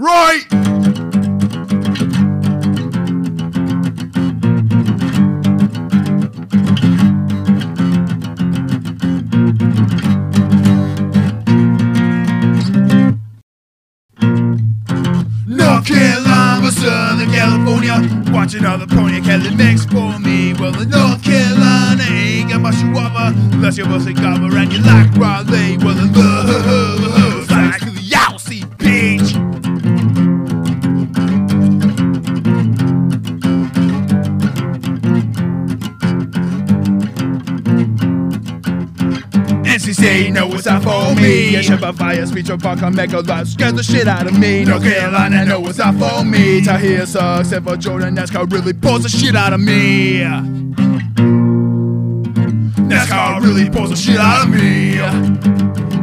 Right! North Carolina, Southern California. Watching all the pony Kelly mix for me. Well, the North Carolina ain't got much to offer. Unless you're mostly cover and you like Raleigh. Well, the love's NC State know what's up for me. Yeah, Ship Fire, Speech of Buck, Mega Life, scares the shit out of me. North Carolina no, it's up for me. Tar Heel sucks, except for Jordan, NASCAR really pulls the shit out of me. NASCAR really pulls the shit out of me.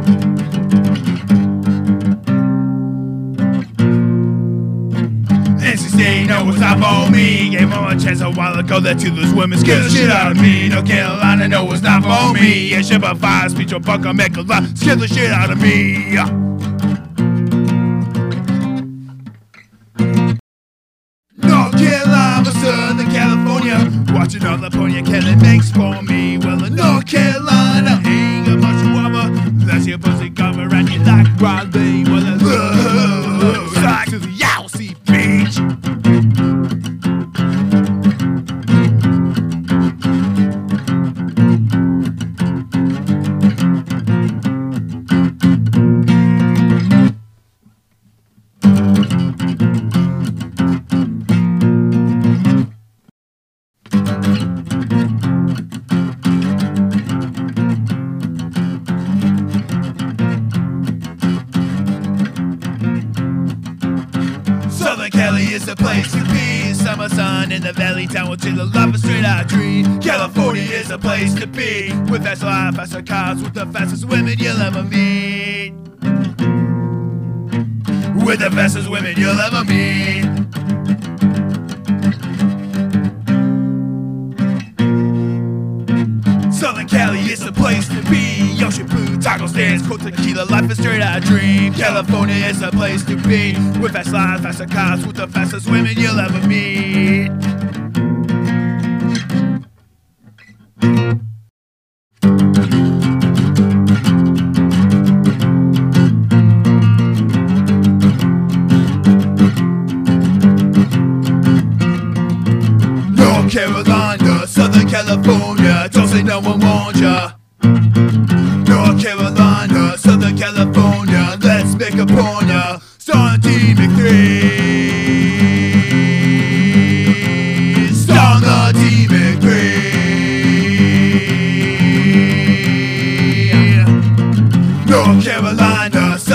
NC State know what's up for me. Gave them a chance a while ago that to lose women scared the shit out of me. North Carolina know what's not for me. Yeah, ship a fire, speech or buck, make a lot, scared the shit out of me. North Carolina, Southern California. Watching all the Ponya Kelly makes for me. Well, in North Carolina ain't got much offer. That's your pussy cover and you like Raleigh. Well, Southern Cali is the place to be. Summer sun in the valley town chill the love a straight out dream. California is the place to be. With fast life, faster cars, with the fastest women you'll ever meet. With the fastest women you'll ever meet. Southern Cali is the place stands, cold tequila, life is straight out of dream. California is a place to be. With fast lives, faster cars, with the fastest women you'll ever meet. North Carolina, Southern California, don't say no one warned ya.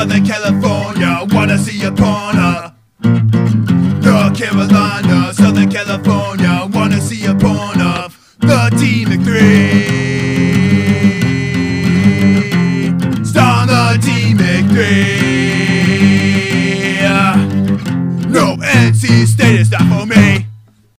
Southern California, wanna see a porno. North Carolina, Southern California, wanna see a porn of the Team McThree. Star the McThree.